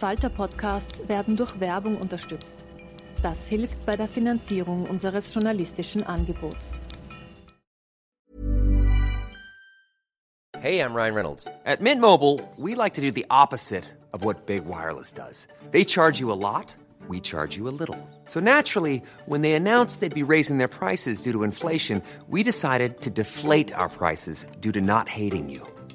slash arena. Falter-Podcasts werden durch Werbung unterstützt. Das hilft bei der Finanzierung unseres journalistischen Angebots. Hey, I'm Ryan Reynolds. At Mint Mobile, we like to do the opposite of what Big Wireless does. They charge you a lot, we charge you a little. So naturally, when they announced they'd be raising their prices due to inflation, we decided to deflate our prices due to not hating you.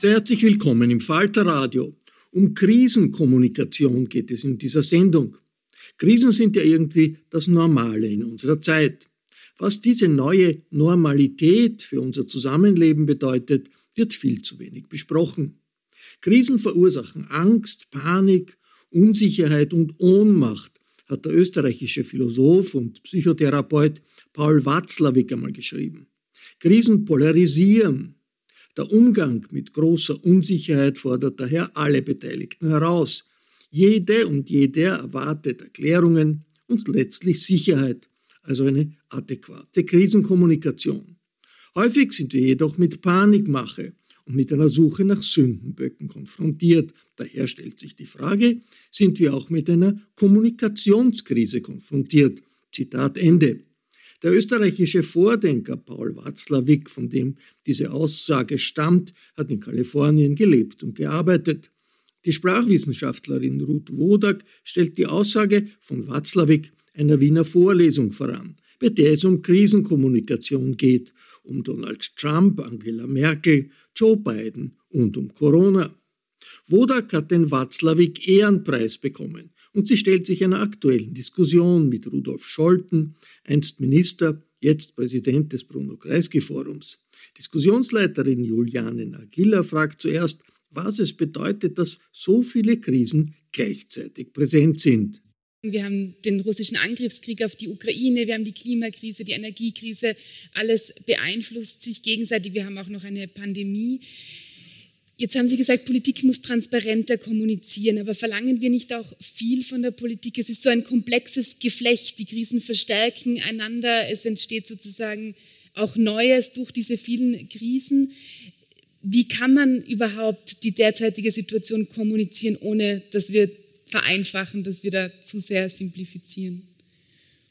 Sehr herzlich willkommen im Falter Radio. Um Krisenkommunikation geht es in dieser Sendung. Krisen sind ja irgendwie das Normale in unserer Zeit. Was diese neue Normalität für unser Zusammenleben bedeutet, wird viel zu wenig besprochen. Krisen verursachen Angst, Panik, Unsicherheit und Ohnmacht, hat der österreichische Philosoph und Psychotherapeut Paul Watzlawick einmal geschrieben. Krisen polarisieren, der Umgang mit großer Unsicherheit fordert daher alle Beteiligten heraus. Jede und jeder erwartet Erklärungen und letztlich Sicherheit, also eine adäquate Krisenkommunikation. Häufig sind wir jedoch mit Panikmache und mit einer Suche nach Sündenböcken konfrontiert. Daher stellt sich die Frage, sind wir auch mit einer Kommunikationskrise konfrontiert? Zitat Ende. Der österreichische Vordenker Paul Watzlawick, von dem diese Aussage stammt, hat in Kalifornien gelebt und gearbeitet. Die Sprachwissenschaftlerin Ruth Wodak stellt die Aussage von Watzlawick einer Wiener Vorlesung voran, bei der es um Krisenkommunikation geht, um Donald Trump, Angela Merkel, Joe Biden und um Corona. Wodak hat den Watzlawick Ehrenpreis bekommen und sie stellt sich einer aktuellen Diskussion mit Rudolf Scholten, einst Minister, jetzt Präsident des Bruno Kreisky Forums. Diskussionsleiterin Juliane Nagilla fragt zuerst, was es bedeutet, dass so viele Krisen gleichzeitig präsent sind. Wir haben den russischen Angriffskrieg auf die Ukraine, wir haben die Klimakrise, die Energiekrise, alles beeinflusst sich gegenseitig. Wir haben auch noch eine Pandemie. Jetzt haben Sie gesagt, Politik muss transparenter kommunizieren, aber verlangen wir nicht auch viel von der Politik? Es ist so ein komplexes Geflecht, die Krisen verstärken einander, es entsteht sozusagen auch Neues durch diese vielen Krisen. Wie kann man überhaupt die derzeitige Situation kommunizieren, ohne dass wir vereinfachen, dass wir da zu sehr simplifizieren?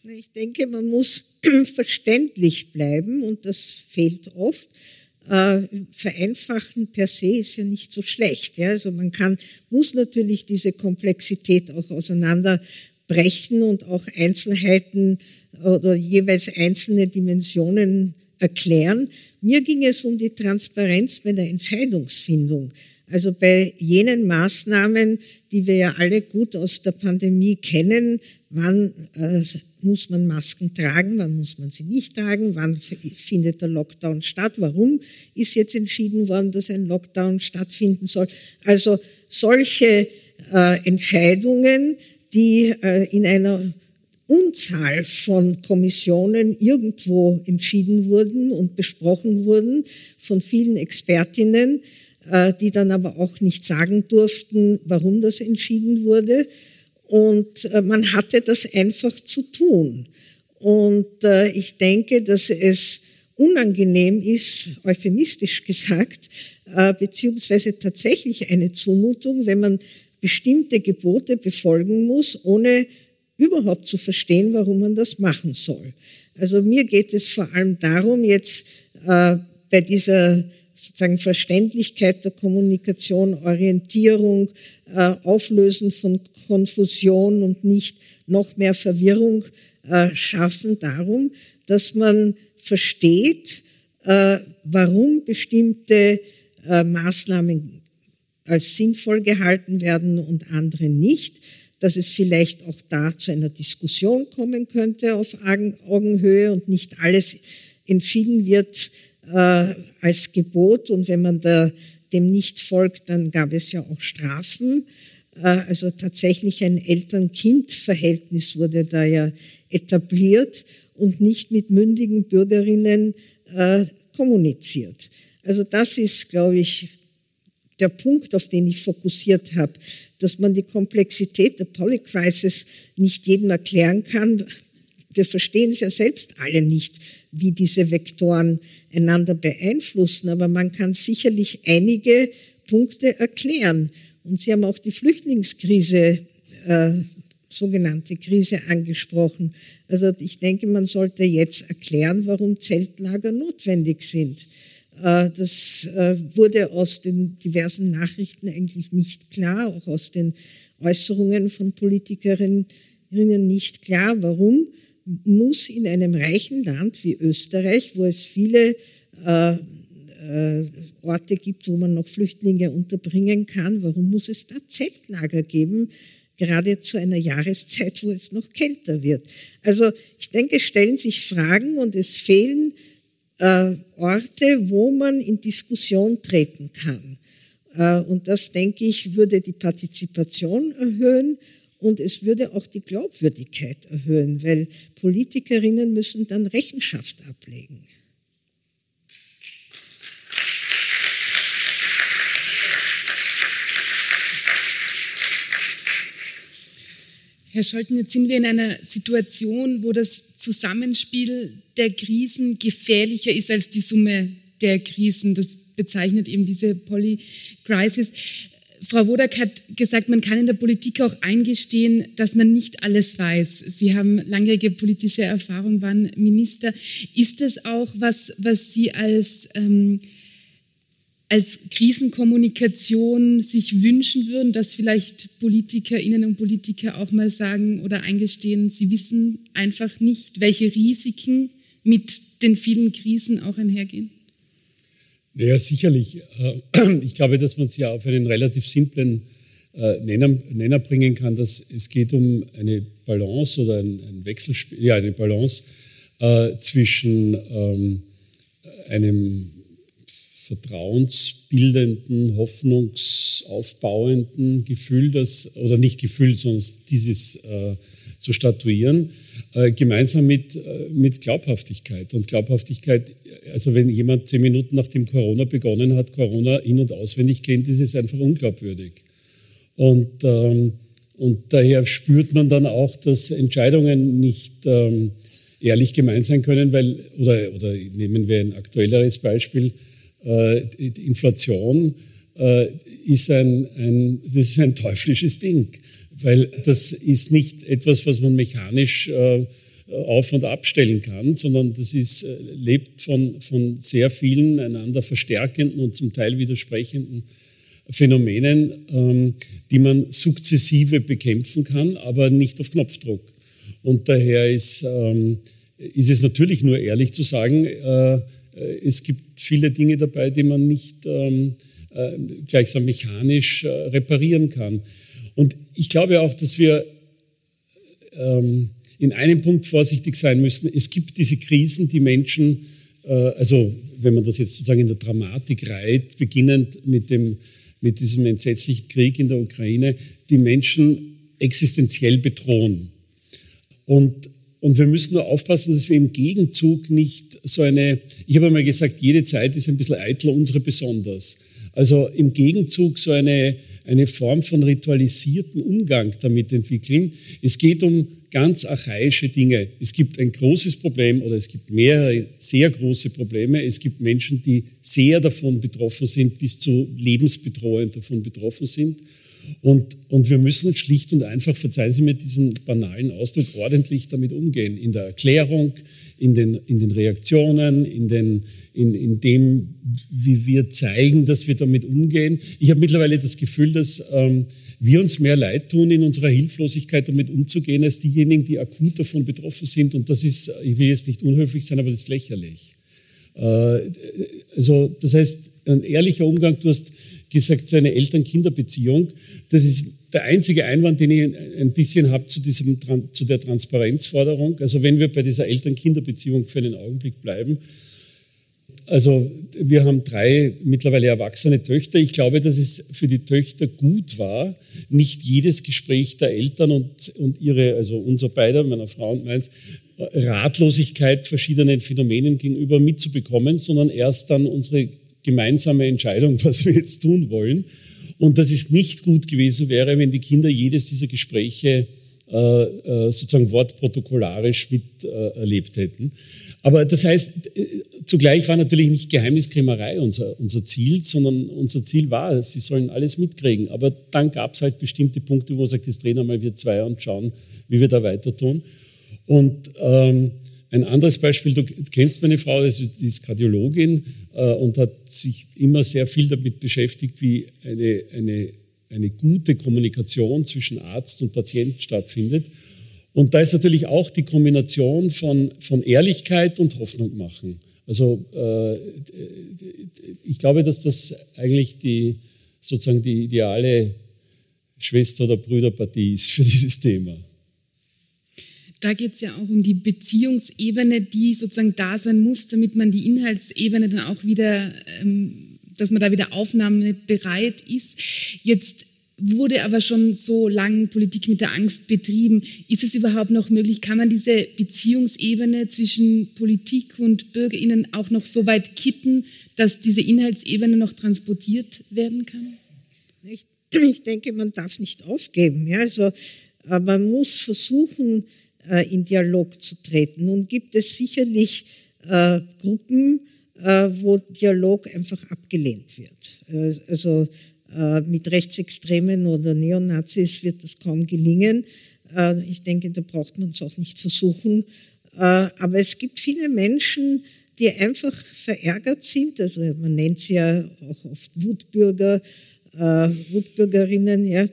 Ich denke, man muss verständlich bleiben und das fehlt oft äh, vereinfachen per se ist ja nicht so schlecht. Ja? Also man kann, muss natürlich diese Komplexität auch auseinanderbrechen und auch Einzelheiten oder jeweils einzelne Dimensionen erklären. Mir ging es um die Transparenz bei der Entscheidungsfindung. Also bei jenen Maßnahmen, die wir ja alle gut aus der Pandemie kennen, wann äh, muss man Masken tragen, wann muss man sie nicht tragen, wann findet der Lockdown statt, warum ist jetzt entschieden worden, dass ein Lockdown stattfinden soll. Also solche äh, Entscheidungen, die äh, in einer Unzahl von Kommissionen irgendwo entschieden wurden und besprochen wurden von vielen Expertinnen, die dann aber auch nicht sagen durften, warum das entschieden wurde. Und äh, man hatte das einfach zu tun. Und äh, ich denke, dass es unangenehm ist, euphemistisch gesagt, beziehungsweise tatsächlich eine Zumutung, wenn man bestimmte Gebote befolgen muss, ohne überhaupt zu verstehen, warum man das machen soll. Also mir geht es vor allem darum, jetzt äh, bei dieser sozusagen Verständlichkeit der Kommunikation, Orientierung, äh, Auflösen von Konfusion und nicht noch mehr Verwirrung äh, schaffen, darum, dass man versteht, äh, warum bestimmte äh, Maßnahmen als sinnvoll gehalten werden und andere nicht. Dass es vielleicht auch da zu einer Diskussion kommen könnte auf Augenhöhe und nicht alles entschieden wird äh, als Gebot. Und wenn man da, dem nicht folgt, dann gab es ja auch Strafen. Äh, also tatsächlich ein Eltern-Kind-Verhältnis wurde da ja etabliert und nicht mit mündigen Bürgerinnen äh, kommuniziert. Also das ist, glaube ich, der Punkt, auf den ich fokussiert habe dass man die Komplexität der Polycrisis nicht jedem erklären kann. Wir verstehen es ja selbst alle nicht, wie diese Vektoren einander beeinflussen, aber man kann sicherlich einige Punkte erklären. Und Sie haben auch die Flüchtlingskrise, äh, sogenannte Krise angesprochen. Also ich denke, man sollte jetzt erklären, warum Zeltlager notwendig sind. Äh, das äh, wurde aus den diversen Nachrichten eigentlich nicht klar, auch aus den Äußerungen von Politikerinnen nicht klar. Warum muss in einem reichen Land wie Österreich, wo es viele äh, Orte gibt, wo man noch Flüchtlinge unterbringen kann, warum muss es da Zeltlager geben? gerade zu einer Jahreszeit, wo es noch kälter wird. Also ich denke, es stellen sich Fragen und es fehlen äh, Orte, wo man in Diskussion treten kann. Äh, und das, denke ich, würde die Partizipation erhöhen und es würde auch die Glaubwürdigkeit erhöhen, weil Politikerinnen müssen dann Rechenschaft ablegen. Herr Scholten, jetzt sind wir in einer Situation, wo das Zusammenspiel der Krisen gefährlicher ist als die Summe der Krisen. Das bezeichnet eben diese Polycrisis. Frau Wodak hat gesagt, man kann in der Politik auch eingestehen, dass man nicht alles weiß. Sie haben langjährige politische Erfahrung, waren Minister. Ist das auch was, was Sie als ähm, als Krisenkommunikation sich wünschen würden, dass vielleicht Politikerinnen und Politiker auch mal sagen oder eingestehen, sie wissen einfach nicht, welche Risiken mit den vielen Krisen auch einhergehen? Ja, sicherlich. Äh, ich glaube, dass man es ja auf einen relativ simplen äh, Nenner, bringen kann, dass es geht um eine Balance oder ein, Wechselspiel, ja, eine Balance äh, zwischen ähm, einem vertrauensbildenden, hoffnungsaufbauenden Gefühl, das, oder nicht Gefühl, sondern dieses äh, zu statuieren, äh, gemeinsam mit, äh, mit Glaubhaftigkeit. Und Glaubhaftigkeit, also wenn jemand zehn Minuten nachdem Corona begonnen hat, Corona in- und auswendig kennt, ist es einfach unglaubwürdig. Und, ähm, und daher spürt man dann auch, dass Entscheidungen nicht ähm, ehrlich gemeint sein können, weil, oder, oder nehmen wir ein aktuelleres Beispiel, äh, Inflation äh, ist ein, ein, das ist ein teuflisches Ding, weil das ist nicht etwas, was man mechanisch äh, auf- und abstellen kann, sondern das ist, lebt von, von sehr vielen einander verstärkenden und zum Teil widersprechenden Phänomenen, ähm, die man sukzessive bekämpfen kann, aber nicht auf Knopfdruck. Und daher ist, ähm, ist es natürlich nur ehrlich zu sagen, äh, es gibt viele Dinge dabei, die man nicht ähm, äh, gleichsam mechanisch äh, reparieren kann. Und ich glaube auch, dass wir ähm, in einem Punkt vorsichtig sein müssen. Es gibt diese Krisen, die Menschen, äh, also wenn man das jetzt sozusagen in der Dramatik reiht, beginnend mit, dem, mit diesem entsetzlichen Krieg in der Ukraine, die Menschen existenziell bedrohen. Und, und wir müssen nur aufpassen, dass wir im Gegenzug nicht so eine, ich habe einmal gesagt, jede Zeit ist ein bisschen eitler, unsere besonders. Also im Gegenzug so eine, eine Form von ritualisierten Umgang damit entwickeln. Es geht um ganz archaische Dinge. Es gibt ein großes Problem oder es gibt mehrere sehr große Probleme. Es gibt Menschen, die sehr davon betroffen sind, bis zu lebensbedrohend davon betroffen sind. Und, und wir müssen schlicht und einfach, verzeihen Sie mir diesen banalen Ausdruck, ordentlich damit umgehen. In der Erklärung, in den, in den Reaktionen, in, den, in, in dem, wie wir zeigen, dass wir damit umgehen. Ich habe mittlerweile das Gefühl, dass ähm, wir uns mehr leid tun, in unserer Hilflosigkeit damit umzugehen, als diejenigen, die akut davon betroffen sind. Und das ist, ich will jetzt nicht unhöflich sein, aber das ist lächerlich. Äh, also, das heißt, ein ehrlicher Umgang, du hast gesagt, so eine Eltern-Kinder-Beziehung, das ist der einzige Einwand, den ich ein bisschen habe zu, diesem, zu der Transparenzforderung. Also wenn wir bei dieser Eltern-Kinder-Beziehung für einen Augenblick bleiben. Also wir haben drei mittlerweile erwachsene Töchter. Ich glaube, dass es für die Töchter gut war, nicht jedes Gespräch der Eltern und, und ihre, also unser beider, meiner Frau und meins, Ratlosigkeit verschiedenen Phänomenen gegenüber mitzubekommen, sondern erst dann unsere gemeinsame Entscheidung, was wir jetzt tun wollen und dass es nicht gut gewesen wäre, wenn die Kinder jedes dieser Gespräche äh, äh, sozusagen wortprotokollarisch miterlebt äh, hätten. Aber das heißt, zugleich war natürlich nicht Geheimniskrämerei unser, unser Ziel, sondern unser Ziel war, sie sollen alles mitkriegen. Aber dann gab es halt bestimmte Punkte, wo man sagt, jetzt drehen einmal wir zwei und schauen, wie wir da weiter tun. Und ähm, ein anderes Beispiel, du kennst meine Frau, die ist Kardiologin äh, und hat sich immer sehr viel damit beschäftigt, wie eine, eine, eine gute Kommunikation zwischen Arzt und Patient stattfindet. Und da ist natürlich auch die Kombination von, von Ehrlichkeit und Hoffnung machen. Also äh, ich glaube, dass das eigentlich die, sozusagen die ideale Schwester- oder Brüderpartie ist für dieses Thema da geht es ja auch um die Beziehungsebene, die sozusagen da sein muss, damit man die Inhaltsebene dann auch wieder, ähm, dass man da wieder aufnahmebereit ist. Jetzt wurde aber schon so lange Politik mit der Angst betrieben. Ist es überhaupt noch möglich? Kann man diese Beziehungsebene zwischen Politik und BürgerInnen auch noch so weit kitten, dass diese Inhaltsebene noch transportiert werden kann? Ich, ich denke, man darf nicht aufgeben. Ja? Also, man muss versuchen, äh, in Dialog zu treten. Nun gibt es sicherlich äh, Gruppen, äh, wo Dialog einfach abgelehnt wird. Äh, also äh, mit Rechtsextremen oder Neonazis wird das kaum gelingen. Äh, ich denke, da braucht man es auch nicht versuchen. aber es gibt viele Menschen, die einfach verärgert sind. Also man nennt sie ja auch oft Wutbürger, Wutbürgerinnen, ja,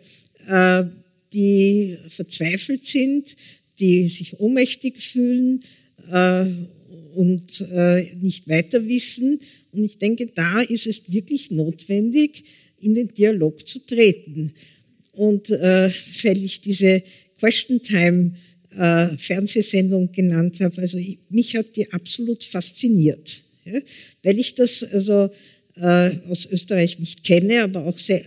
die verzweifelt sind, die sich ohnmächtig fühlen äh, und äh, nicht weiter wissen. Und ich denke, da ist es wirklich notwendig, in den Dialog zu treten. Und äh, weil ich diese Question Time äh, Fernsehsendung genannt habe, also ich, mich hat die absolut fasziniert, ja? weil ich das also äh, aus Österreich nicht kenne, aber auch sehr,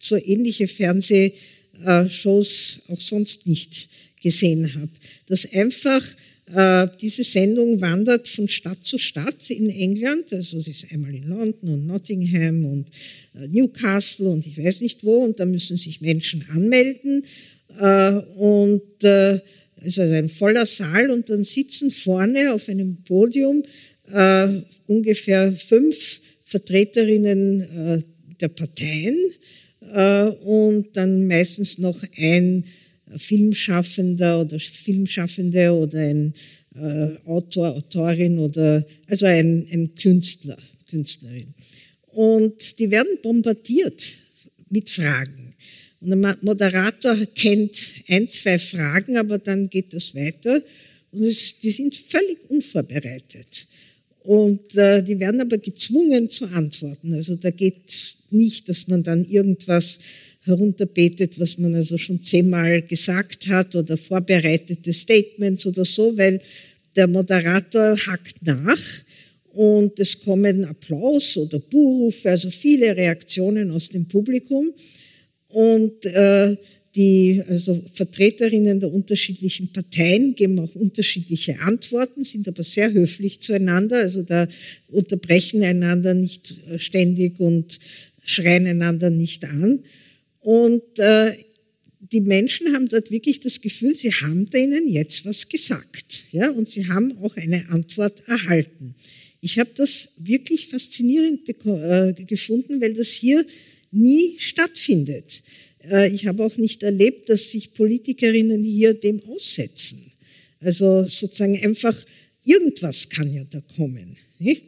so ähnliche Fernsehshows auch sonst nicht gesehen habe. Dass einfach äh, diese Sendung wandert von Stadt zu Stadt in England. Also es ist einmal in London und Nottingham und äh, Newcastle und ich weiß nicht wo. Und da müssen sich Menschen anmelden. Äh, und äh, es ist ein voller Saal und dann sitzen vorne auf einem Podium äh, ungefähr fünf Vertreterinnen äh, der Parteien äh, und dann meistens noch ein Filmschaffender oder Filmschaffende oder ein äh, Autor, Autorin oder also ein, ein Künstler, Künstlerin. Und die werden bombardiert mit Fragen. Und der Moderator kennt ein, zwei Fragen, aber dann geht das weiter. Und es, die sind völlig unvorbereitet. Und äh, die werden aber gezwungen zu antworten. Also da geht nicht, dass man dann irgendwas herunterbetet, was man also schon zehnmal gesagt hat oder vorbereitete Statements oder so, weil der Moderator hackt nach und es kommen Applaus oder Buhrufe, also viele Reaktionen aus dem Publikum. Und äh, die also Vertreterinnen der unterschiedlichen Parteien geben auch unterschiedliche Antworten, sind aber sehr höflich zueinander. Also da unterbrechen einander nicht ständig und schreien einander nicht an. Und äh, die Menschen haben dort wirklich das Gefühl, sie haben denen jetzt was gesagt. Ja, und sie haben auch eine Antwort erhalten. Ich habe das wirklich faszinierend äh, gefunden, weil das hier nie stattfindet. Äh, ich habe auch nicht erlebt, dass sich Politikerinnen hier dem aussetzen. Also sozusagen einfach irgendwas kann ja da kommen. Nicht?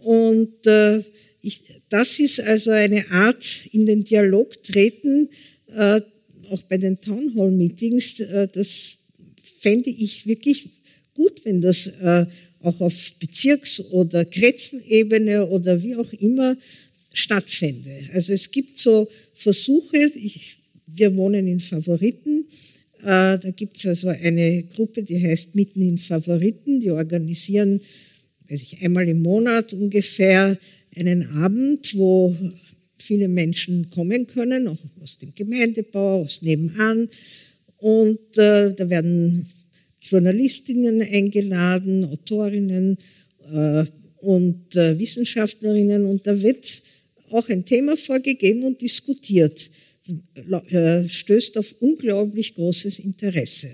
Und äh, ich, das ist also eine Art in den Dialog treten, äh, auch bei den Town Hall Meetings. Äh, das fände ich wirklich gut, wenn das äh, auch auf Bezirks- oder Kretzelebene oder wie auch immer stattfände. Also es gibt so Versuche, ich, wir wohnen in Favoriten, äh, da gibt es also eine Gruppe, die heißt Mitten in Favoriten, die organisieren, weiß ich, einmal im Monat ungefähr einen Abend, wo viele Menschen kommen können, auch aus dem Gemeindebau, aus nebenan. Und äh, da werden Journalistinnen eingeladen, Autorinnen äh, und äh, Wissenschaftlerinnen und da wird auch ein Thema vorgegeben und diskutiert. Äh, stößt auf unglaublich großes Interesse.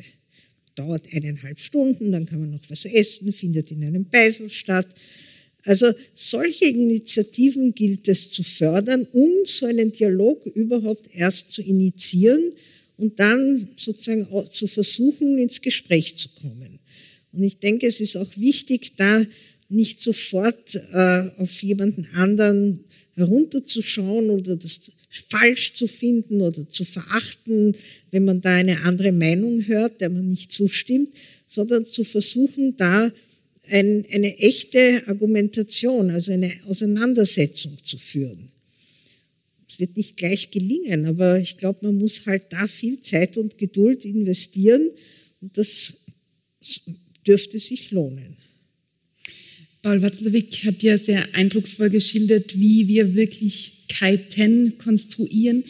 Dauert eineinhalb Stunden, dann kann man noch was essen, findet in einem Beisel statt. Also solche Initiativen gilt es zu fördern, um so einen Dialog überhaupt erst zu initiieren und dann sozusagen zu versuchen, ins Gespräch zu kommen. Und ich denke, es ist auch wichtig, da nicht sofort äh, auf jemanden anderen herunterzuschauen oder das falsch zu finden oder zu verachten, wenn man da eine andere Meinung hört, der man nicht zustimmt, sondern zu versuchen, da ein, eine echte Argumentation, also eine Auseinandersetzung zu führen. Es wird nicht gleich gelingen, aber ich glaube, man muss halt da viel Zeit und Geduld investieren und das dürfte sich lohnen. Paul Watzlawick hat ja sehr eindrucksvoll geschildert, wie wir Wirklichkeiten konstruieren.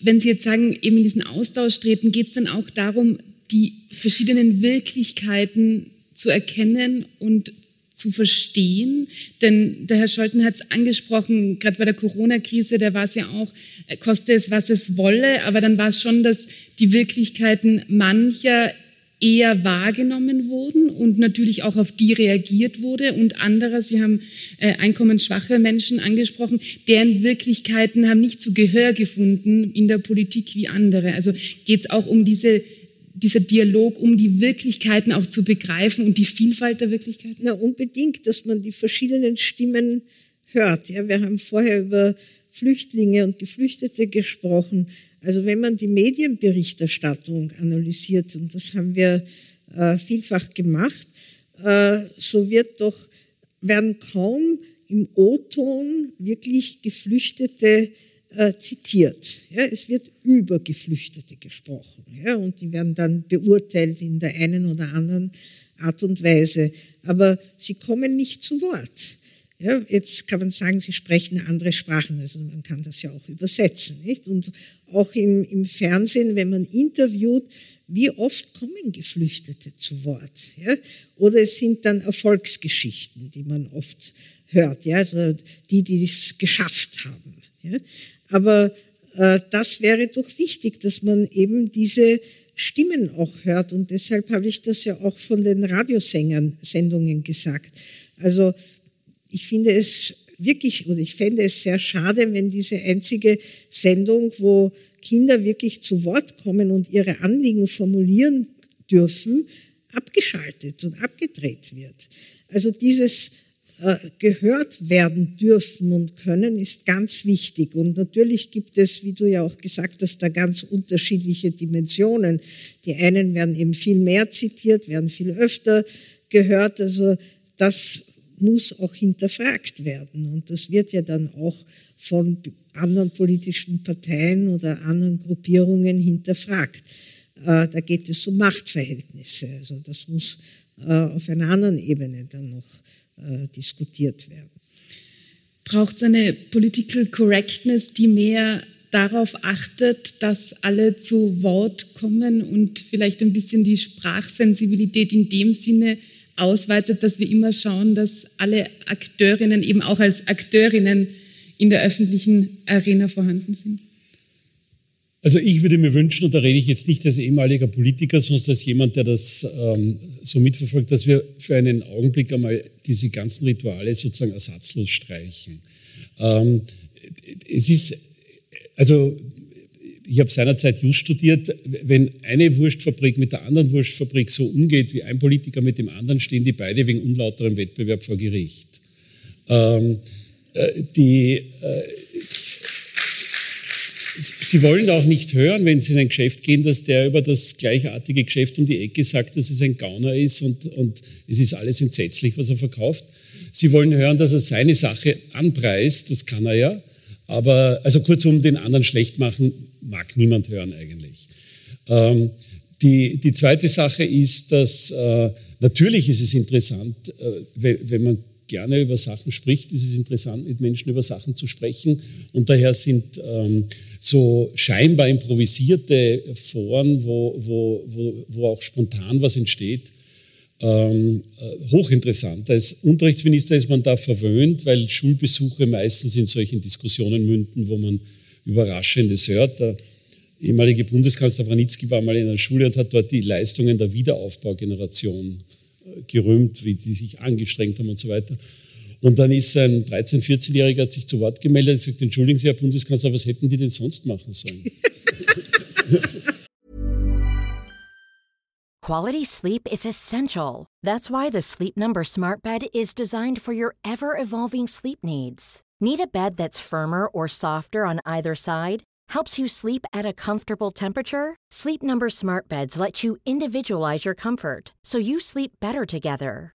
Wenn Sie jetzt sagen, eben in diesen Austausch treten, geht es dann auch darum, die verschiedenen Wirklichkeiten zu erkennen und zu verstehen. Denn der Herr Scholten hat es angesprochen, gerade bei der Corona-Krise, da war es ja auch, äh, koste es, was es wolle, aber dann war es schon, dass die Wirklichkeiten mancher eher wahrgenommen wurden und natürlich auch auf die reagiert wurde und anderer, Sie haben äh, einkommensschwache Menschen angesprochen, deren Wirklichkeiten haben nicht so Gehör gefunden in der Politik wie andere. Also geht es auch um diese dieser Dialog, um die Wirklichkeiten auch zu begreifen und die Vielfalt der Wirklichkeiten? Na, unbedingt, dass man die verschiedenen Stimmen hört. Ja, wir haben vorher über Flüchtlinge und Geflüchtete gesprochen. Also wenn man die Medienberichterstattung analysiert, und das haben wir äh, vielfach gemacht, äh, so wird doch, werden kaum im O-Ton wirklich Geflüchtete äh, zitiert. Ja, es wird über Geflüchtete gesprochen ja, und die werden dann beurteilt in der einen oder anderen Art und Weise. Aber sie kommen nicht zu Wort. Ja, jetzt kann man sagen, sie sprechen andere Sprachen, also man kann das ja auch übersetzen. Nicht? Und auch im, im Fernsehen, wenn man interviewt, wie oft kommen Geflüchtete zu Wort? Ja? Oder es sind dann Erfolgsgeschichten, die man oft hört, ja? also die, die es geschafft haben. Ja? Aber äh, das wäre doch wichtig, dass man eben diese Stimmen auch hört. Und deshalb habe ich das ja auch von den Radiosängern Sendungen gesagt. Also ich finde es wirklich, oder ich fände es sehr schade, wenn diese einzige Sendung, wo Kinder wirklich zu Wort kommen und ihre Anliegen formulieren dürfen, abgeschaltet und abgedreht wird. Also dieses gehört werden dürfen und können, ist ganz wichtig. Und natürlich gibt es, wie du ja auch gesagt hast, da ganz unterschiedliche Dimensionen. Die einen werden eben viel mehr zitiert, werden viel öfter gehört. Also das muss auch hinterfragt werden. Und das wird ja dann auch von anderen politischen Parteien oder anderen Gruppierungen hinterfragt. Äh, da geht es um Machtverhältnisse. Also das muss äh, auf einer anderen Ebene dann noch äh, diskutiert werden. Braucht es eine Political Correctness, die mehr darauf achtet, dass alle zu Wort kommen und vielleicht ein bisschen die Sprachsensibilität in dem Sinne ausweitet, dass wir immer schauen, dass alle Akteurinnen eben auch als Akteurinnen in der öffentlichen Arena vorhanden sind? Also ich würde mir wünschen, und da rede ich jetzt nicht als ehemaliger Politiker, sondern als jemand, der das ähm, so mitverfolgt, dass wir für einen Augenblick einmal diese ganzen Rituale sozusagen ersatzlos streichen. Ähm, es ist, also ich habe seinerzeit Just studiert, wenn eine Wurstfabrik mit der anderen Wurstfabrik so umgeht, wie ein Politiker mit dem anderen, stehen die beide wegen unlauterem Wettbewerb vor Gericht. Ähm, äh, die, äh, Sie wollen auch nicht hören, wenn Sie in ein Geschäft gehen, dass der über das gleichartige Geschäft um die Ecke sagt, dass es ein Gauner ist und, und es ist alles entsetzlich, was er verkauft. Sie wollen hören, dass er seine Sache anpreist, das kann er ja, aber also kurzum, den anderen schlecht machen mag niemand hören eigentlich. Ähm, die, die zweite Sache ist, dass äh, natürlich ist es interessant, äh, wenn man gerne über Sachen spricht, ist es interessant, mit Menschen über Sachen zu sprechen. Und daher sind ähm, so scheinbar improvisierte Foren, wo, wo, wo, wo auch spontan was entsteht, ähm, äh, hochinteressant. Als Unterrichtsminister ist man da verwöhnt, weil Schulbesuche meistens in solchen Diskussionen münden, wo man Überraschendes hört. Der ehemalige Bundeskanzler Wranitzky war mal in einer Schule und hat dort die Leistungen der Wiederaufbaugeneration gerühmt, wie sie sich angestrengt haben und so weiter. Und dann ist ein 13-, 14-Jähriger hat sich zu Wort gemeldet und gesagt, entschuldigen Sie, Herr Bundeskanzler, was hätten die denn sonst machen sollen? Quality sleep is essential. That's why the Sleep Number Smart Bed is designed for your ever-evolving sleep needs. Need a bed that's firmer or softer on either side? Helps you sleep at a comfortable temperature? Sleep Number Smart Beds let you individualize your comfort so you sleep better together.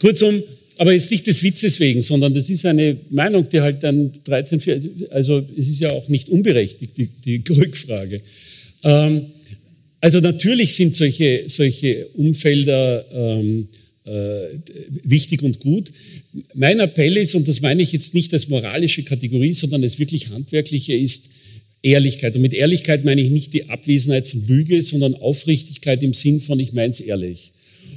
kurzum, aber jetzt nicht des Witzes wegen, sondern das ist eine Meinung, die halt dann 13, also es ist ja auch nicht unberechtigt, die, die Rückfrage. Ähm, also natürlich sind solche, solche Umfelder ähm, äh, wichtig und gut. Mein Appell ist, und das meine ich jetzt nicht als moralische Kategorie, sondern als wirklich handwerkliche, ist, Ehrlichkeit. Und mit Ehrlichkeit meine ich nicht die Abwesenheit von Lüge, sondern Aufrichtigkeit im Sinn von, ich meine es ehrlich.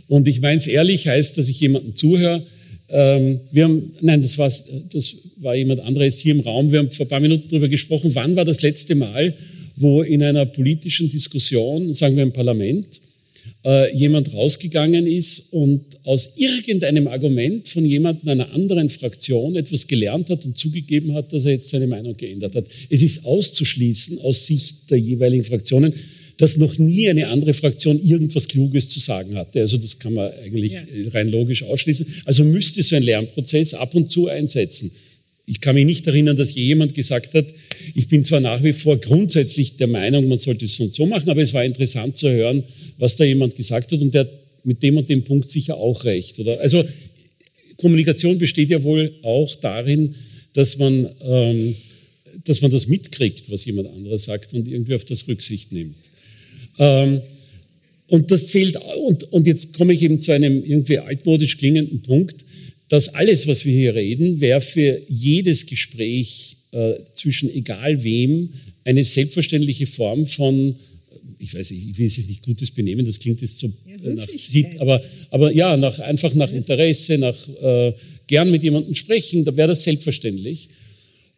Und ich meine es ehrlich heißt, dass ich jemandem zuhöre. Ähm, wir haben, nein, das war, das war jemand anderes hier im Raum. Wir haben vor ein paar Minuten darüber gesprochen, wann war das letzte Mal, wo in einer politischen Diskussion, sagen wir im Parlament, äh, jemand rausgegangen ist und aus irgendeinem Argument von jemandem einer anderen Fraktion etwas gelernt hat und zugegeben hat, dass er jetzt seine Meinung geändert hat. Es ist auszuschließen aus Sicht der jeweiligen Fraktionen, dass noch nie eine andere Fraktion irgendwas Kluges zu sagen hatte. Also das kann man eigentlich ja. rein logisch ausschließen. Also müsste so ein Lernprozess ab und zu einsetzen. Ich kann mich nicht erinnern, dass jemand gesagt hat, ich bin zwar nach wie vor grundsätzlich der Meinung, man sollte es so und so machen, aber es war interessant zu hören, was da jemand gesagt hat und der hat mit dem und dem Punkt sicher auch recht. Oder? Also Kommunikation besteht ja wohl auch darin, dass man, ähm, dass man das mitkriegt, was jemand anderes sagt und irgendwie auf das Rücksicht nimmt. Ähm, und das zählt, und, und jetzt komme ich eben zu einem irgendwie altmodisch klingenden Punkt, dass alles, was wir hier reden, wäre für jedes Gespräch äh, zwischen egal wem eine selbstverständliche Form von, ich weiß nicht, ich will es nicht gutes Benehmen, das klingt jetzt so ja, äh, nach Sit, aber, aber ja, nach, einfach nach Interesse, nach äh, gern mit jemandem sprechen, da wäre das selbstverständlich.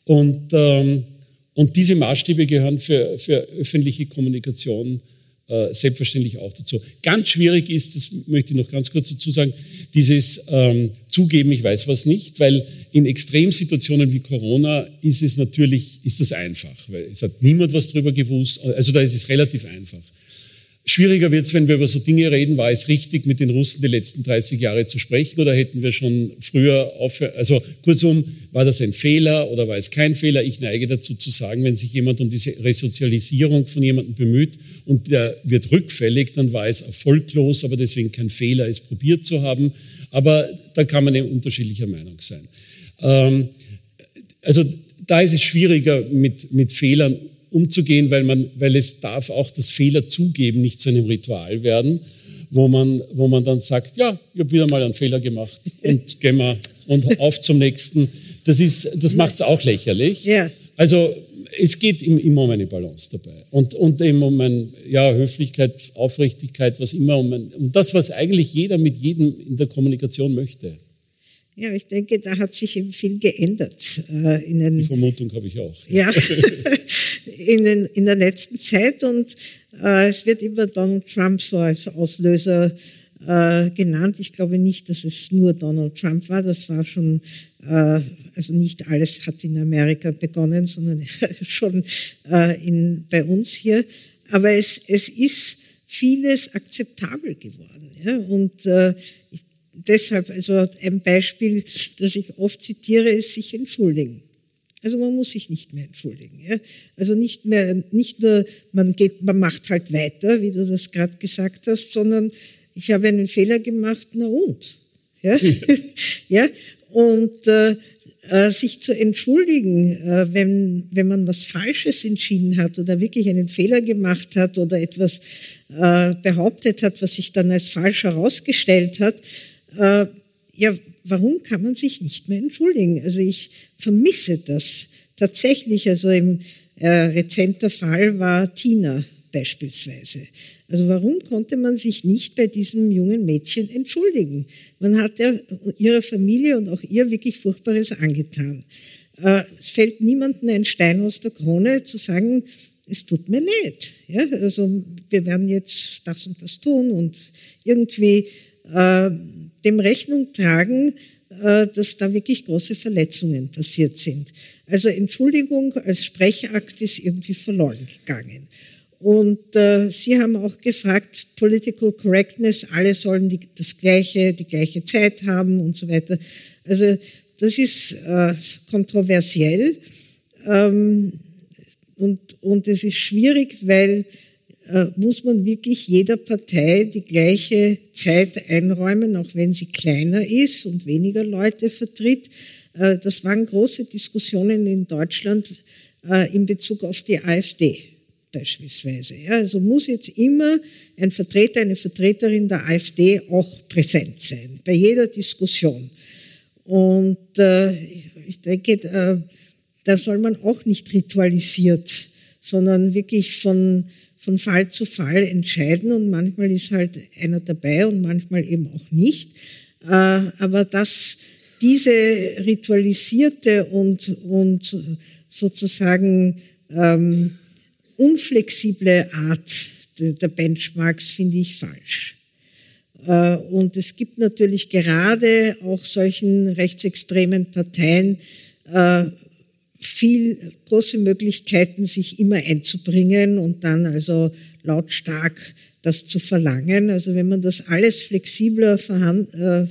Und, ähm, und diese Maßstäbe gehören für, für öffentliche Kommunikation äh, selbstverständlich auch dazu. Ganz schwierig ist, das möchte ich noch ganz kurz dazu sagen, dieses ähm, Zugeben, ich weiß was nicht, weil in Extremsituationen wie Corona ist es natürlich, ist das einfach, weil es hat niemand was darüber gewusst, also da ist es relativ einfach. Schwieriger wird es, wenn wir über so Dinge reden, war es richtig, mit den Russen die letzten 30 Jahre zu sprechen oder hätten wir schon früher aufhören? Also kurzum, war das ein Fehler oder war es kein Fehler? Ich neige dazu zu sagen, wenn sich jemand um diese Resozialisierung von jemandem bemüht und der wird rückfällig, dann war es erfolglos, aber deswegen kein Fehler, es probiert zu haben. Aber da kann man eben unterschiedlicher Meinung sein. Ähm, also da ist es schwieriger, mit, mit Fehlern umzugehen, weil, man, weil es darf auch das Fehler zugeben nicht zu einem Ritual werden, wo man, wo man dann sagt, ja, ich habe wieder mal einen Fehler gemacht und gehen wir und auf zum nächsten. Das, das macht es auch lächerlich. Ja. Also es geht immer um eine Balance dabei und, und eben um ein, ja, Höflichkeit, Aufrichtigkeit, was immer, um, ein, um das, was eigentlich jeder mit jedem in der Kommunikation möchte. Ja, ich denke, da hat sich eben viel geändert. Äh, in den, Die Vermutung habe ich auch. Ja, in, den, in der letzten Zeit und äh, es wird immer Donald Trump so als Auslöser äh, genannt. Ich glaube nicht, dass es nur Donald Trump war. Das war schon, äh, also nicht alles hat in Amerika begonnen, sondern schon äh, in, bei uns hier. Aber es, es ist vieles akzeptabel geworden. Ja? Und äh, ich, deshalb, also ein Beispiel, das ich oft zitiere, ist sich entschuldigen. Also man muss sich nicht mehr entschuldigen. Ja? Also nicht mehr, nicht nur, man geht, man macht halt weiter, wie du das gerade gesagt hast, sondern ich habe einen Fehler gemacht, na und? Ja, ja? und äh, äh, sich zu entschuldigen, äh, wenn, wenn man was Falsches entschieden hat oder wirklich einen Fehler gemacht hat oder etwas äh, behauptet hat, was sich dann als falsch herausgestellt hat, äh, ja, warum kann man sich nicht mehr entschuldigen? Also ich vermisse das tatsächlich. Also im äh, rezenter Fall war Tina beispielsweise. Also warum konnte man sich nicht bei diesem jungen Mädchen entschuldigen? Man hat ja ihrer Familie und auch ihr wirklich Furchtbares angetan. Äh, es fällt niemandem ein Stein aus der Krone zu sagen, es tut mir leid. Ja, also wir werden jetzt das und das tun und irgendwie äh, dem Rechnung tragen, äh, dass da wirklich große Verletzungen passiert sind. Also Entschuldigung als Sprechakt ist irgendwie verloren gegangen. Und äh, Sie haben auch gefragt, Political Correctness, alle sollen die, das gleiche, die gleiche Zeit haben und so weiter. Also das ist äh, kontroversiell ähm, und, und es ist schwierig, weil muss man wirklich jeder Partei die gleiche Zeit einräumen, auch wenn sie kleiner ist und weniger Leute vertritt. Äh, das waren große Diskussionen in Deutschland äh, in Bezug auf die AfD beispielsweise. Also muss jetzt immer ein Vertreter, eine Vertreterin der AfD auch präsent sein, bei jeder Diskussion. Und ich denke, da soll man auch nicht ritualisiert, sondern wirklich von von Fall zu Fall entscheiden und manchmal ist halt einer dabei und manchmal eben auch nicht. Äh, aber dass diese ritualisierte und, und sozusagen ähm, unflexible Art der Benchmarks finde ich falsch. Äh, und es gibt natürlich gerade auch solchen rechtsextremen Parteien äh, viel große Möglichkeiten, sich immer einzubringen und dann also lautstark das zu verlangen. Also wenn man das alles flexibler äh,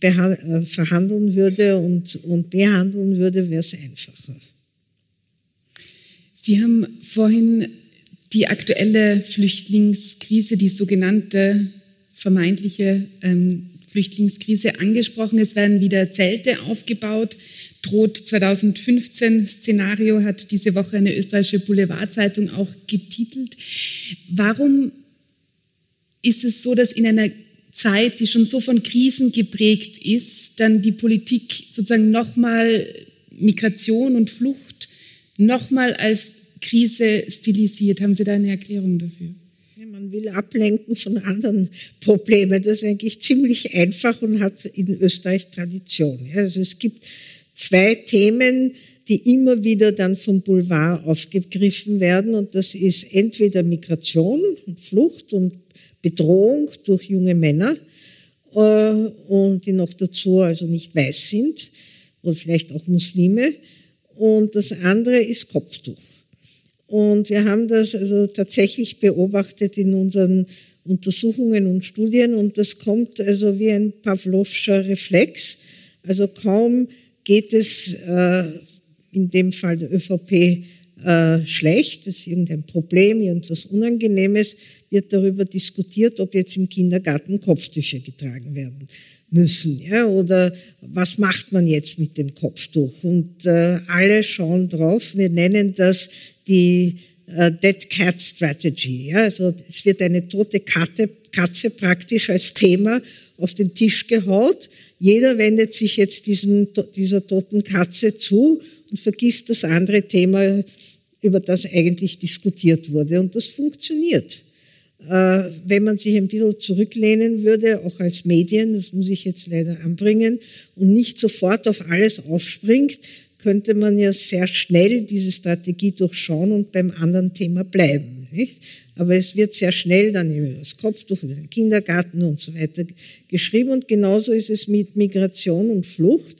äh, verhandeln würde und, und behandeln würde, wäre es einfacher. Sie haben vorhin die aktuelle Flüchtlingskrise, die sogenannte vermeintliche ähm, Flüchtlingskrise angesprochen. Es werden wieder Zelte aufgebaut droht 2015 Szenario, hat diese Woche eine österreichische Boulevardzeitung auch getitelt. Warum ist es so, dass in einer Zeit, die schon so von Krisen geprägt ist, dann die Politik sozusagen nochmal Migration und Flucht nochmal als Krise stilisiert? Haben Sie da eine Erklärung dafür? Man will ablenken von anderen Problemen. Das ist eigentlich ziemlich einfach und hat in Österreich Tradition. Also es gibt zwei Themen, die immer wieder dann vom Boulevard aufgegriffen werden. Und das ist entweder Migration Flucht und Bedrohung durch junge Männer, äh, und die noch dazu also nicht weiß sind oder vielleicht auch Muslime. Und das andere ist Kopftuch. Und wir haben das also tatsächlich beobachtet in unseren Untersuchungen und Studien und das kommt also wie ein Pavlovscher Reflex. Also kaum geht es äh, in dem Fall der ÖVP äh, schlecht, es ist irgendein Problem, irgendwas Unangenehmes, wird darüber diskutiert, ob jetzt im Kindergarten Kopftücher getragen werden müssen. Ja? Oder was macht man jetzt mit dem Kopftuch? Und äh, alle schauen drauf. Wir nennen das die äh, Dead Cat Strategy. Ja? Also es wird eine tote Katze, Katze praktisch als Thema auf den Tisch gehaut. Jeder wendet sich jetzt diesem, dieser toten Katze zu und vergisst das andere Thema, über das eigentlich diskutiert wurde. Und das funktioniert. Äh, wenn man sich ein bisschen zurücklehnen würde, auch als Medien, das muss ich jetzt leider anbringen, und nicht sofort auf alles aufspringt, könnte man ja sehr schnell diese Strategie durchschauen und beim anderen Thema bleiben. Nicht? Aber es wird sehr schnell dann über das Kopftuch, über den Kindergarten und so weiter geschrieben. Und genauso ist es mit Migration und Flucht.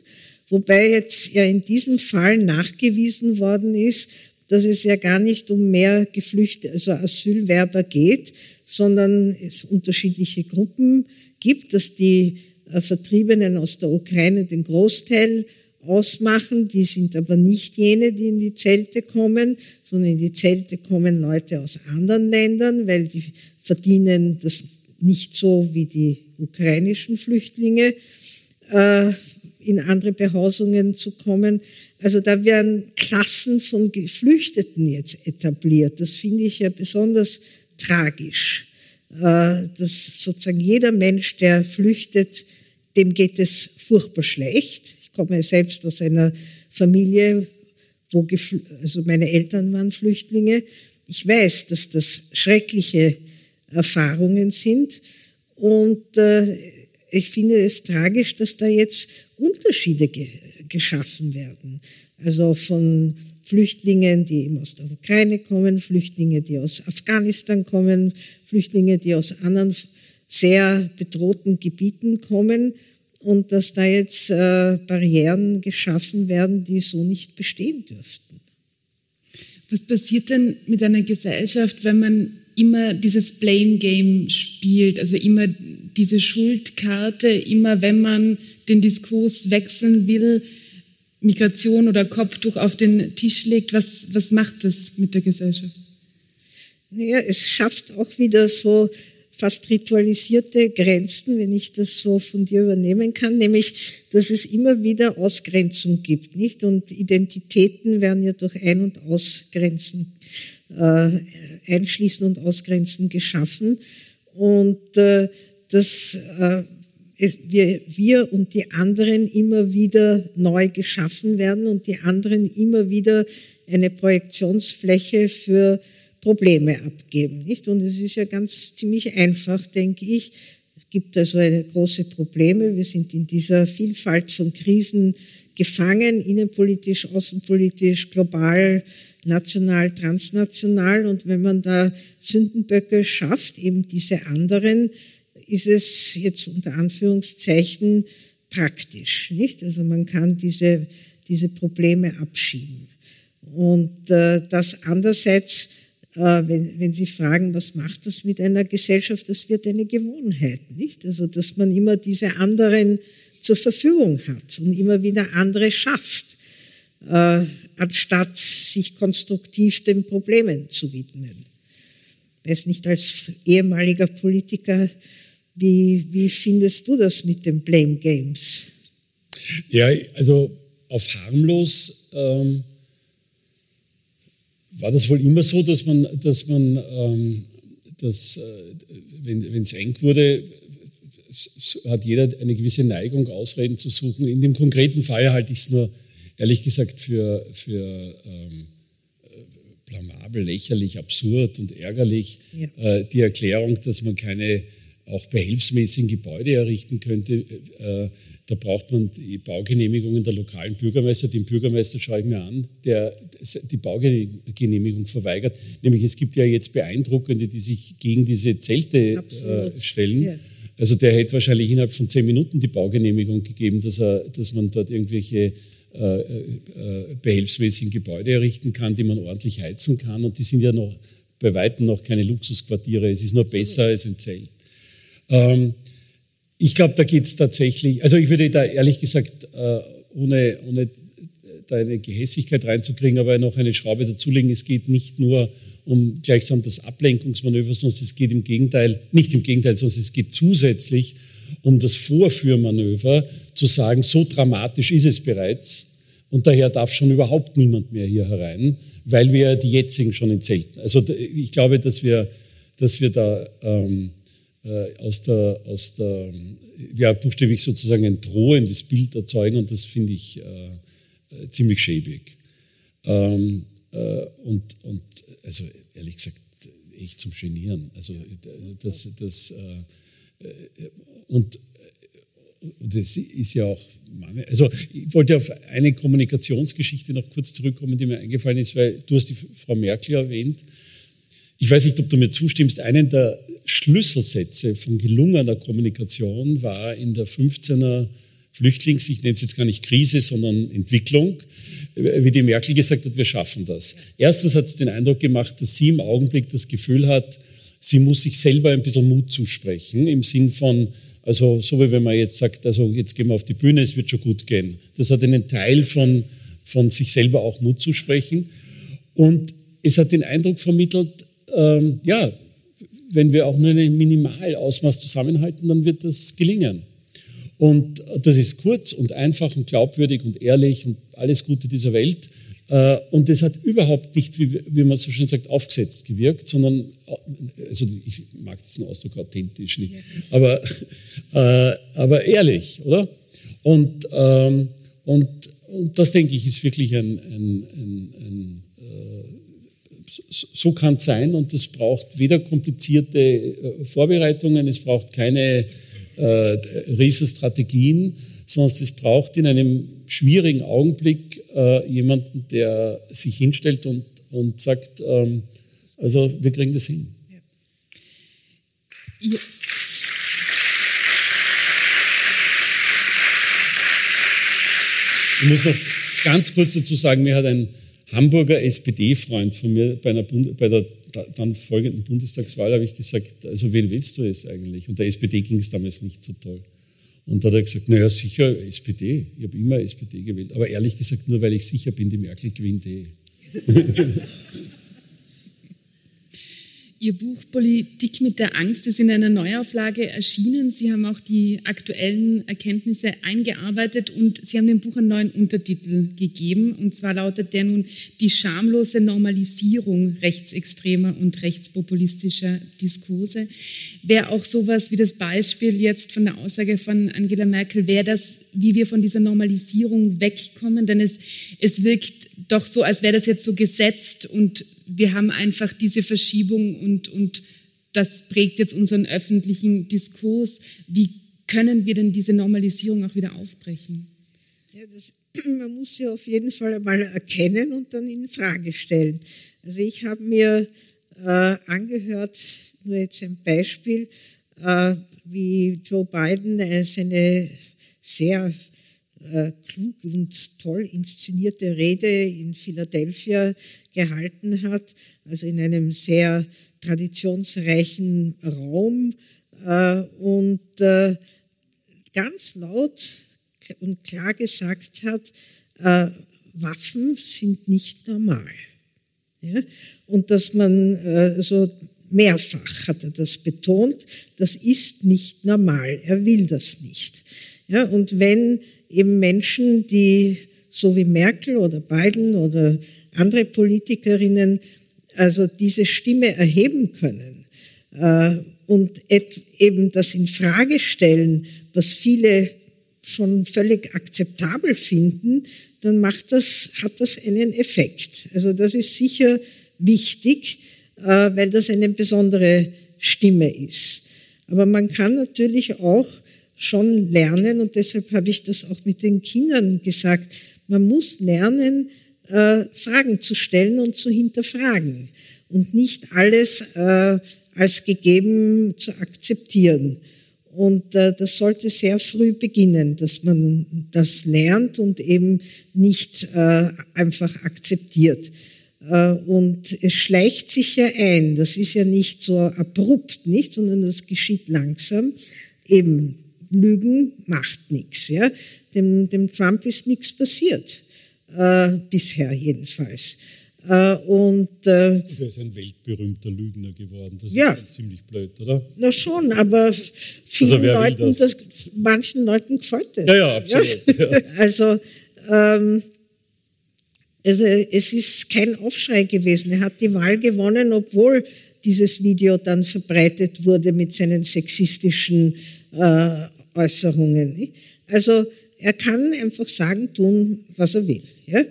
Wobei jetzt ja in diesem Fall nachgewiesen worden ist, dass es ja gar nicht um mehr Geflüchtete, also Asylwerber geht, sondern es unterschiedliche Gruppen gibt, dass die äh, Vertriebenen aus der Ukraine den Großteil ausmachen. Die sind aber nicht jene, die in die Zelte kommen, sondern in die Zelte kommen Leute aus anderen Ländern, weil die verdienen das nicht so wie die ukrainischen Flüchtlinge, äh, in andere Behausungen zu kommen. Also da werden Klassen von Geflüchteten jetzt etabliert. Das finde ich ja besonders tragisch. Äh, dass sozusagen jeder Mensch, der flüchtet, dem geht es furchtbar schlecht. Komme selbst aus einer Familie, wo also meine Eltern waren Flüchtlinge. Ich weiß, dass das schreckliche Erfahrungen sind und äh, ich finde es tragisch, dass da jetzt Unterschiede ge geschaffen werden. Also von Flüchtlingen, die eben aus der Ukraine kommen, Flüchtlinge, die aus Afghanistan kommen, Flüchtlinge, die aus anderen sehr bedrohten Gebieten kommen und dass da jetzt äh, Barrieren geschaffen werden, die so nicht bestehen dürften. Was passiert denn mit einer Gesellschaft, wenn man immer dieses Blame Game spielt, also immer diese Schuldkarte, immer wenn man den Diskurs wechseln will, Migration oder Kopftuch auf den Tisch legt, was, was macht das mit der Gesellschaft? Naja, es schafft auch wieder so fast ritualisierte Grenzen, wenn ich das so von dir übernehmen kann, nämlich, dass es immer wieder Ausgrenzung gibt, nicht? Und Identitäten werden ja durch Ein- und Ausgrenzen, äh, Einschließen und Ausgrenzen geschaffen. Und äh, dass äh, wir, wir und die anderen immer wieder neu geschaffen werden und die anderen immer wieder eine Projektionsfläche für Probleme abgeben. Nicht? Und es ist ja ganz ziemlich einfach, denke ich. Es gibt also eine große Probleme. Wir sind in dieser Vielfalt von Krisen gefangen, innenpolitisch, außenpolitisch, global, national, transnational. Und wenn man da Sündenböcke schafft, eben diese anderen, ist es jetzt unter Anführungszeichen praktisch, nicht? Also man kann diese, diese Probleme abschieben. Und äh, das andererseits wenn, wenn Sie fragen, was macht das mit einer Gesellschaft, das wird eine Gewohnheit, nicht? Also, dass man immer diese anderen zur Verfügung hat und immer wieder andere schafft, äh, anstatt sich konstruktiv den Problemen zu widmen. Ich weiß nicht, als ehemaliger Politiker, wie, wie findest du das mit den Blame Games? Ja, also auf harmlos ähm, war das wohl immer so, dass man, dass man ähm, dass, äh, wenn es eng wurde, hat jeder eine gewisse Neigung, Ausreden zu suchen. In dem konkreten Fall halte ich es nur, ehrlich gesagt, für, für ähm, blamabel, lächerlich, absurd und ärgerlich. Ja. Äh, die Erklärung, dass man keine auch behelfsmäßigen Gebäude errichten könnte, äh, da braucht man die Baugenehmigungen der lokalen Bürgermeister. Den Bürgermeister schaue ich mir an, der die Baugenehmigung verweigert. Nämlich es gibt ja jetzt Beeindruckende, die sich gegen diese Zelte äh, stellen. Ja. Also der hätte wahrscheinlich innerhalb von zehn Minuten die Baugenehmigung gegeben, dass, er, dass man dort irgendwelche äh, äh, behelfsmäßigen Gebäude errichten kann, die man ordentlich heizen kann. Und die sind ja noch bei weitem noch keine Luxusquartiere. Es ist nur besser als ein Zelt. Ähm, ich glaube, da geht es tatsächlich, also ich würde da ehrlich gesagt, äh, ohne, ohne da eine Gehässigkeit reinzukriegen, aber noch eine Schraube dazulegen, es geht nicht nur um gleichsam das Ablenkungsmanöver, sondern es geht im Gegenteil, nicht im Gegenteil, sondern es geht zusätzlich um das Vorführmanöver, zu sagen, so dramatisch ist es bereits und daher darf schon überhaupt niemand mehr hier herein, weil wir die jetzigen schon in Zelten. Also ich glaube, dass wir, dass wir da ähm, äh, aus der, aus der, ja, buchstäblich sozusagen ein drohendes Bild erzeugen und das finde ich äh, äh, ziemlich schäbig. Ähm, äh, und, und also ehrlich gesagt, echt zum Genieren. Also das, das äh, äh, und das ist ja auch, also ich wollte auf eine Kommunikationsgeschichte noch kurz zurückkommen, die mir eingefallen ist, weil du hast die Frau Merkel erwähnt. Ich weiß nicht, ob du mir zustimmst, einen der Schlüsselsätze von gelungener Kommunikation war in der 15er Flüchtlings, ich nenne es jetzt gar nicht Krise, sondern Entwicklung, wie die Merkel gesagt hat, wir schaffen das. Erstens hat es den Eindruck gemacht, dass sie im Augenblick das Gefühl hat, sie muss sich selber ein bisschen Mut zusprechen, im Sinn von, also so wie wenn man jetzt sagt, also jetzt gehen wir auf die Bühne, es wird schon gut gehen. Das hat einen Teil von, von sich selber auch Mut zusprechen. Und es hat den Eindruck vermittelt, ähm, ja, wenn wir auch nur ein Minimalausmaß zusammenhalten, dann wird das gelingen. Und das ist kurz und einfach und glaubwürdig und ehrlich und alles Gute dieser Welt. Äh, und das hat überhaupt nicht, wie, man so schön sagt, aufgesetzt gewirkt, sondern, also ich mag diesen Ausdruck authentisch nicht, aber, äh, aber ehrlich, oder? Und, ähm, und, und das, denke ich, ist wirklich ein, ein, ein, ein äh, so kann es sein und es braucht weder komplizierte äh, Vorbereitungen, es braucht keine äh, Riesenstrategien, sondern es braucht in einem schwierigen Augenblick äh, jemanden, der sich hinstellt und, und sagt, ähm, also wir kriegen das hin. Ja. Ich muss noch ganz kurz dazu sagen, mir hat ein Hamburger SPD-Freund von mir bei, einer Bund bei der dann folgenden Bundestagswahl habe ich gesagt, also wen willst du jetzt eigentlich? Und der SPD ging es damals nicht so toll. Und da hat er gesagt, naja, sicher SPD. Ich habe immer SPD gewählt. Aber ehrlich gesagt, nur weil ich sicher bin, die Merkel gewinnt eh. Ihr Buch Politik mit der Angst ist in einer Neuauflage erschienen. Sie haben auch die aktuellen Erkenntnisse eingearbeitet und Sie haben dem Buch einen neuen Untertitel gegeben. Und zwar lautet der nun Die schamlose Normalisierung rechtsextremer und rechtspopulistischer Diskurse. Wäre auch sowas wie das Beispiel jetzt von der Aussage von Angela Merkel, wäre das, wie wir von dieser Normalisierung wegkommen? Denn es, es wirkt doch so, als wäre das jetzt so gesetzt und wir haben einfach diese Verschiebung und, und das prägt jetzt unseren öffentlichen Diskurs. Wie können wir denn diese Normalisierung auch wieder aufbrechen? Ja, das, man muss sie auf jeden Fall einmal erkennen und dann in Frage stellen. Also ich habe mir äh, angehört, nur jetzt ein Beispiel, äh, wie Joe Biden äh, seine sehr äh, klug und toll inszenierte Rede in Philadelphia gehalten hat, also in einem sehr traditionsreichen Raum äh, und äh, ganz laut und klar gesagt hat, äh, Waffen sind nicht normal. Ja? Und dass man äh, so mehrfach hat er das betont, das ist nicht normal, er will das nicht. Ja? Und wenn eben Menschen, die so wie Merkel oder Biden oder andere Politikerinnen also diese Stimme erheben können äh, und eben das in Frage stellen, was viele schon völlig akzeptabel finden, dann macht das, hat das einen Effekt. Also das ist sicher wichtig, äh, weil das eine besondere Stimme ist. Aber man kann natürlich auch schon lernen und deshalb habe ich das auch mit den Kindern gesagt. Man muss lernen, äh, Fragen zu stellen und zu hinterfragen und nicht alles äh, als gegeben zu akzeptieren. Und äh, das sollte sehr früh beginnen, dass man das lernt und eben nicht einfach akzeptiert. Und es schleicht sich ja ein, das ist ja nicht so abrupt, nicht, sondern das geschieht langsam. Eben, Lügen macht nichts. Ja? Dem, dem Trump ist nichts passiert, äh, bisher jedenfalls. Äh, und, äh, Der ist ein weltberühmter Lügner geworden. Das ja. ist ziemlich blöd, oder? Na schon, aber vielen Also Leuten, das? das? manchen Leuten gefällt das. Ja, ja, absolut. Ja. Also, ähm, also es ist kein Aufschrei gewesen. Er hat die Wahl gewonnen, obwohl dieses Video dann verbreitet wurde mit seinen sexistischen äh, Äußerungen. nicht? Also er kann einfach sagen, tun, was er will. Ja?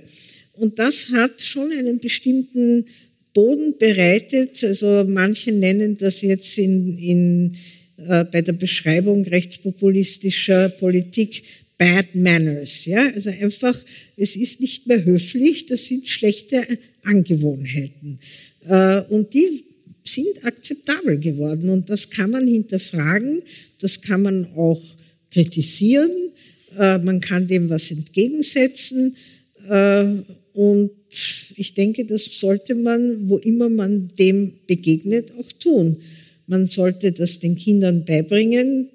Und das hat schon einen bestimmten Boden bereitet. Also manche nennen das jetzt in, in, äh, bei der Beschreibung rechtspopulistischer Politik Bad Manners. Ja? Also einfach, es ist nicht mehr höflich, das sind schlechte Angewohnheiten. Äh, und die sind akzeptabel geworden und das kann man hinterfragen, das kann man auch kritisieren, äh, man kann dem was entgegensetzen äh, und ich denke, das sollte man, wo immer man dem begegnet, auch tun. Man sollte das den Kindern beibringen,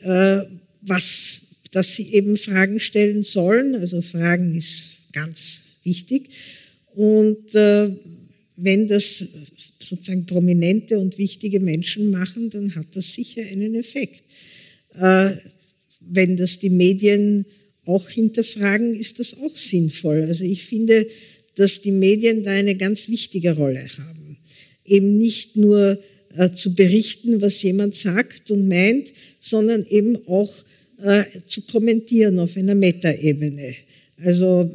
äh, was, dass sie eben Fragen stellen sollen. Also Fragen ist ganz wichtig. Und äh, wenn das sozusagen prominente und wichtige Menschen machen, dann hat das sicher einen Effekt. Wenn das die Medien auch hinterfragen, ist das auch sinnvoll. Also ich finde, dass die Medien da eine ganz wichtige Rolle haben. Eben nicht nur äh, zu berichten, was jemand sagt und meint, sondern eben auch äh, zu kommentieren auf einer Metaebene. Also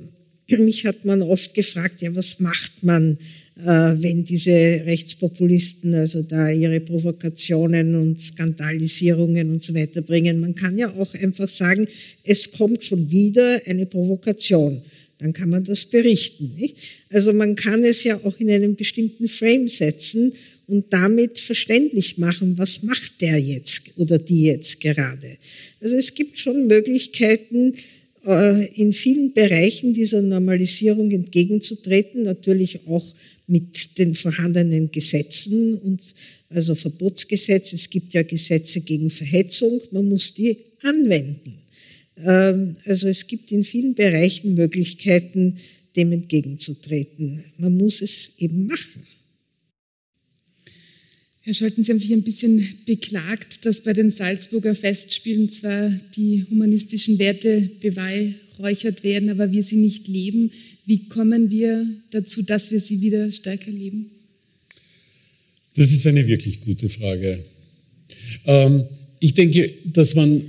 mich hat man oft gefragt, ja, was macht man, wenn diese Rechtspopulisten also da ihre Provokationen und Skandalisierungen und so weiter bringen. Man kann ja auch einfach sagen, es kommt schon wieder eine Provokation. Dann kann man das berichten. Nicht? Also man kann es ja auch in einen bestimmten Frame setzen und damit verständlich machen, was macht der jetzt oder die jetzt gerade. Also es gibt schon Möglichkeiten, äh, in vielen Bereichen dieser Normalisierung entgegenzutreten, natürlich auch mit den vorhandenen Gesetzen und also Verbotsgesetz. Es gibt ja Gesetze gegen Verhetzung, man muss die anwenden. Ähm, Also es gibt in vielen Bereichen Möglichkeiten, dem entgegenzutreten. Man muss es eben machen. Herr Scholten, Sie haben sich ein bisschen beklagt, dass bei den Salzburger Festspielen zwar die humanistischen Werte beweihräuchert werden, aber wir sie nicht leben. Wie kommen wir dazu, dass wir sie wieder stärker leben? Das ist eine wirklich gute Frage. Ähm, ich denke, dass man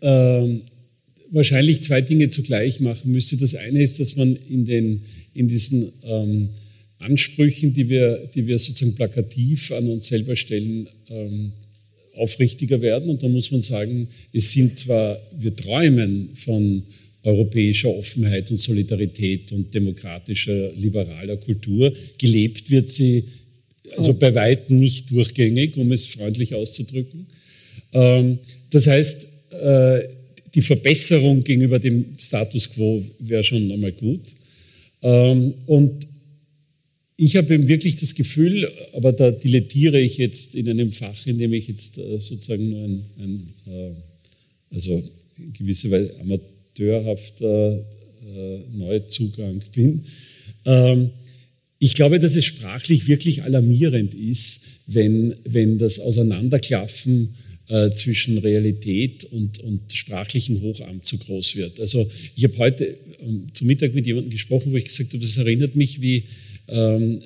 ähm, wahrscheinlich zwei Dinge zugleich machen müsste. Das eine ist, dass man in, den, in diesen ähm, Ansprüchen, die wir, die wir sozusagen plakativ an uns selber stellen, ähm, aufrichtiger werden. Und da muss man sagen, es sind zwar, wir träumen von europäischer Offenheit und Solidarität und demokratischer, liberaler Kultur. Gelebt wird sie also bei weitem nicht durchgängig, um es freundlich auszudrücken. Ähm, das heißt, äh, die Verbesserung gegenüber dem Status quo wäre schon einmal gut. Ähm, und ich habe eben wirklich das Gefühl, aber da dilettiere ich jetzt in einem Fach, in dem ich jetzt äh, sozusagen nur ein, ein äh, also in gewisser Weise amateurhafter äh, Neuzugang bin. Ähm, ich glaube, dass es sprachlich wirklich alarmierend ist, wenn, wenn das Auseinanderklaffen äh, zwischen Realität und, und sprachlichem Hochamt so groß wird. Also ich habe heute ähm, zum Mittag mit jemandem gesprochen, wo ich gesagt habe, das erinnert mich wie ähm,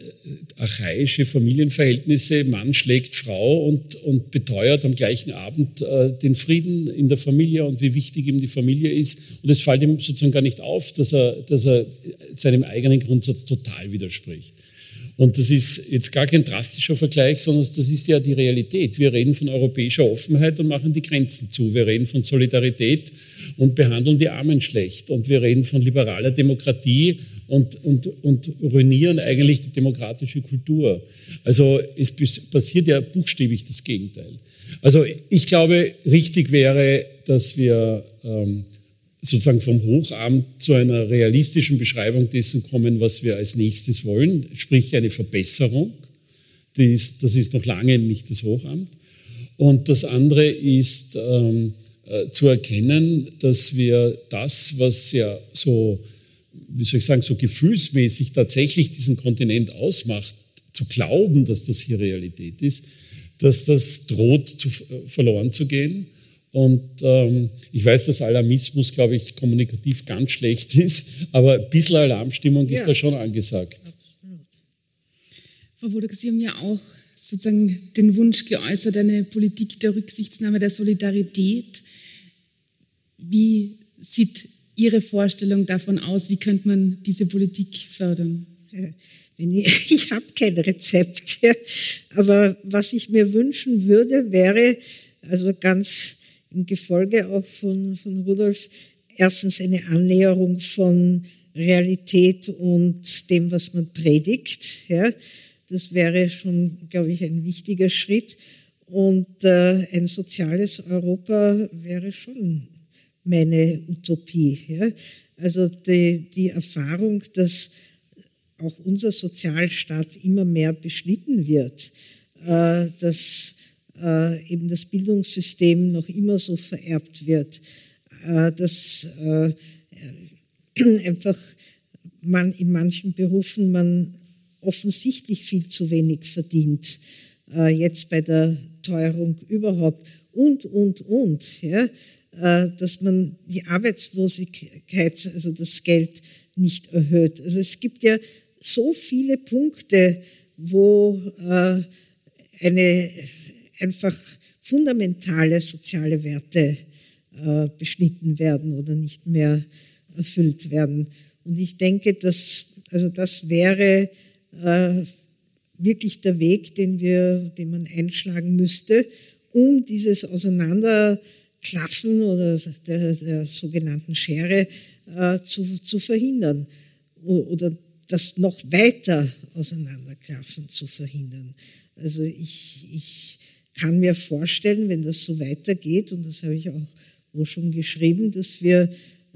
archaische Familienverhältnisse. Mann schlägt Frau und, und beteuert am gleichen Abend äh, den Frieden in der Familie und wie wichtig ihm die Familie ist. Und es fällt ihm sozusagen gar nicht auf, dass er, dass er seinem eigenen Grundsatz total widerspricht. Und das ist jetzt gar kein drastischer Vergleich, sondern das ist ja die Realität. Wir reden von europäischer Offenheit und machen die Grenzen zu. Wir reden von Solidarität und behandeln die Armen schlecht. Und wir reden von liberaler Demokratie und, und, und ruinieren eigentlich die demokratische Kultur. Also es passiert ja buchstäblich das Gegenteil. Also ich glaube, richtig wäre, dass wir ähm, sozusagen vom Hochamt zu einer realistischen Beschreibung dessen kommen, was wir als nächstes wollen, sprich eine Verbesserung. Ist, das ist noch lange nicht das Hochamt. Und das andere ist ähm, äh, zu erkennen, dass wir das, was ja so, wie soll ich sagen, so gefühlsmäßig tatsächlich diesen Kontinent ausmacht, zu glauben, dass das hier Realität ist, dass das droht zu, äh, verloren zu gehen. Und ähm, ich weiß, dass Alarmismus, glaube ich, kommunikativ ganz schlecht ist, aber ein bisschen Alarmstimmung ist ja. da schon angesagt. Frau Wodak, Sie haben ja auch sozusagen den Wunsch geäußert, eine Politik der Rücksichtnahme, der Solidarität. Wie sieht Ihre Vorstellung davon aus? Wie könnte man diese Politik fördern? Ich, ich habe kein Rezept, aber was ich mir wünschen würde, wäre also ganz im Gefolge auch von, von Rudolf erstens eine Annäherung von Realität und dem, was man predigt. Das wäre schon, glaube ich, ein wichtiger Schritt. Und äh, ein soziales Europa wäre schon meine Utopie. Ja? Also die, die Erfahrung, dass auch unser Sozialstaat immer mehr beschnitten wird, äh, dass äh, eben das Bildungssystem noch immer so vererbt wird, äh, dass äh, einfach man in manchen Berufen man offensichtlich viel zu wenig verdient, äh, jetzt bei der Teuerung überhaupt und, und, und, ja, äh, dass man die Arbeitslosigkeit, also das Geld nicht erhöht. Also es gibt ja so viele Punkte, wo äh, eine einfach fundamentale soziale Werte beschnitten werden oder nicht mehr erfüllt werden. Und ich denke, dass, also das wäre äh, wirklich der Weg, den, wir, den man einschlagen müsste, um dieses Auseinanderklaffen oder der, der sogenannten Schere äh, zu, zu verhindern oder das noch weiter Auseinanderklaffen zu verhindern. Also ich, ich kann mir vorstellen, wenn das so weitergeht, und das habe ich auch wo schon geschrieben, dass wir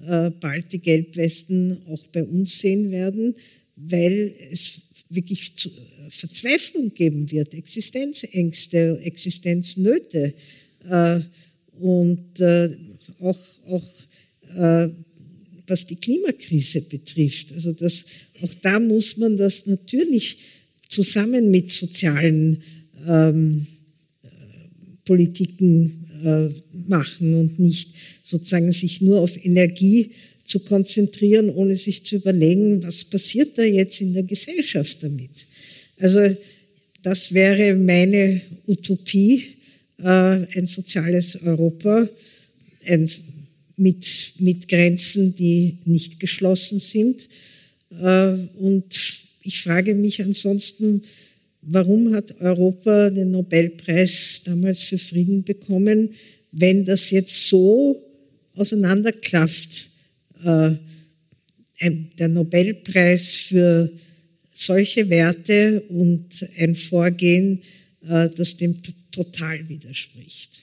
äh, bald die Gelbwesten auch bei uns sehen werden, weil es wirklich äh, Verzweiflung geben wird, Existenzängste, Existenznöte äh, und äh, auch, auch was die Klimakrise betrifft. Also das, auch da muss man das natürlich zusammen mit sozialen ähm, Politiken äh, machen und nicht sozusagen sich nur auf Energie zu konzentrieren, ohne sich zu überlegen, was passiert da jetzt in der Gesellschaft damit. Also das wäre meine Utopie, äh, ein soziales Europa ein, mit, mit Grenzen, die nicht geschlossen sind. Äh, und ich frage mich ansonsten, warum hat Europa den Nobelpreis damals für Frieden bekommen, wenn das jetzt so auseinanderklafft äh, der Nobelpreis für solche Werte und ein Vorgehen, äh, das dem total widerspricht.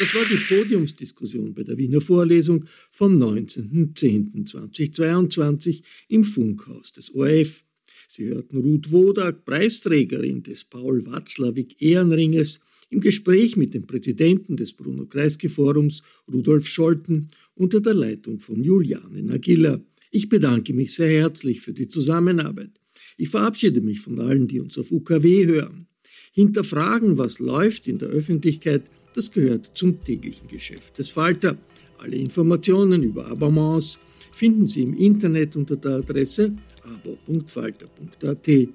Das war die Podiumsdiskussion bei der Wiener Vorlesung vom 19.10.2022 im Funkhaus des ORF. Sie hörten Ruth Wodak, Preisträgerin des Paul Watzlawick Ehrenringes, im Gespräch mit dem Präsidenten des Bruno Kreisky Forums, Rudolf Scholten, unter der Leitung von Juliane Nagilla. Ich bedanke mich sehr herzlich für die Zusammenarbeit. Ich verabschiede mich von allen, die uns auf UKW hören. Hinterfragen, was läuft in der Öffentlichkeit, das gehört zum täglichen Geschäft des Falter. Alle Informationen über Abonnements finden Sie im Internet unter der Adresse abo.falter.at.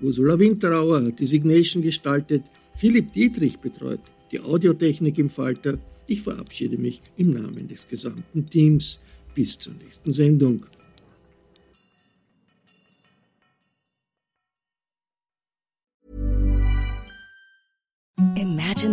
Ursula Winterauer hat die Signation gestaltet. Philipp Dietrich betreut die Audiotechnik im Falter. Ich verabschiede mich im Namen des gesamten Teams. Bis zur nächsten Sendung.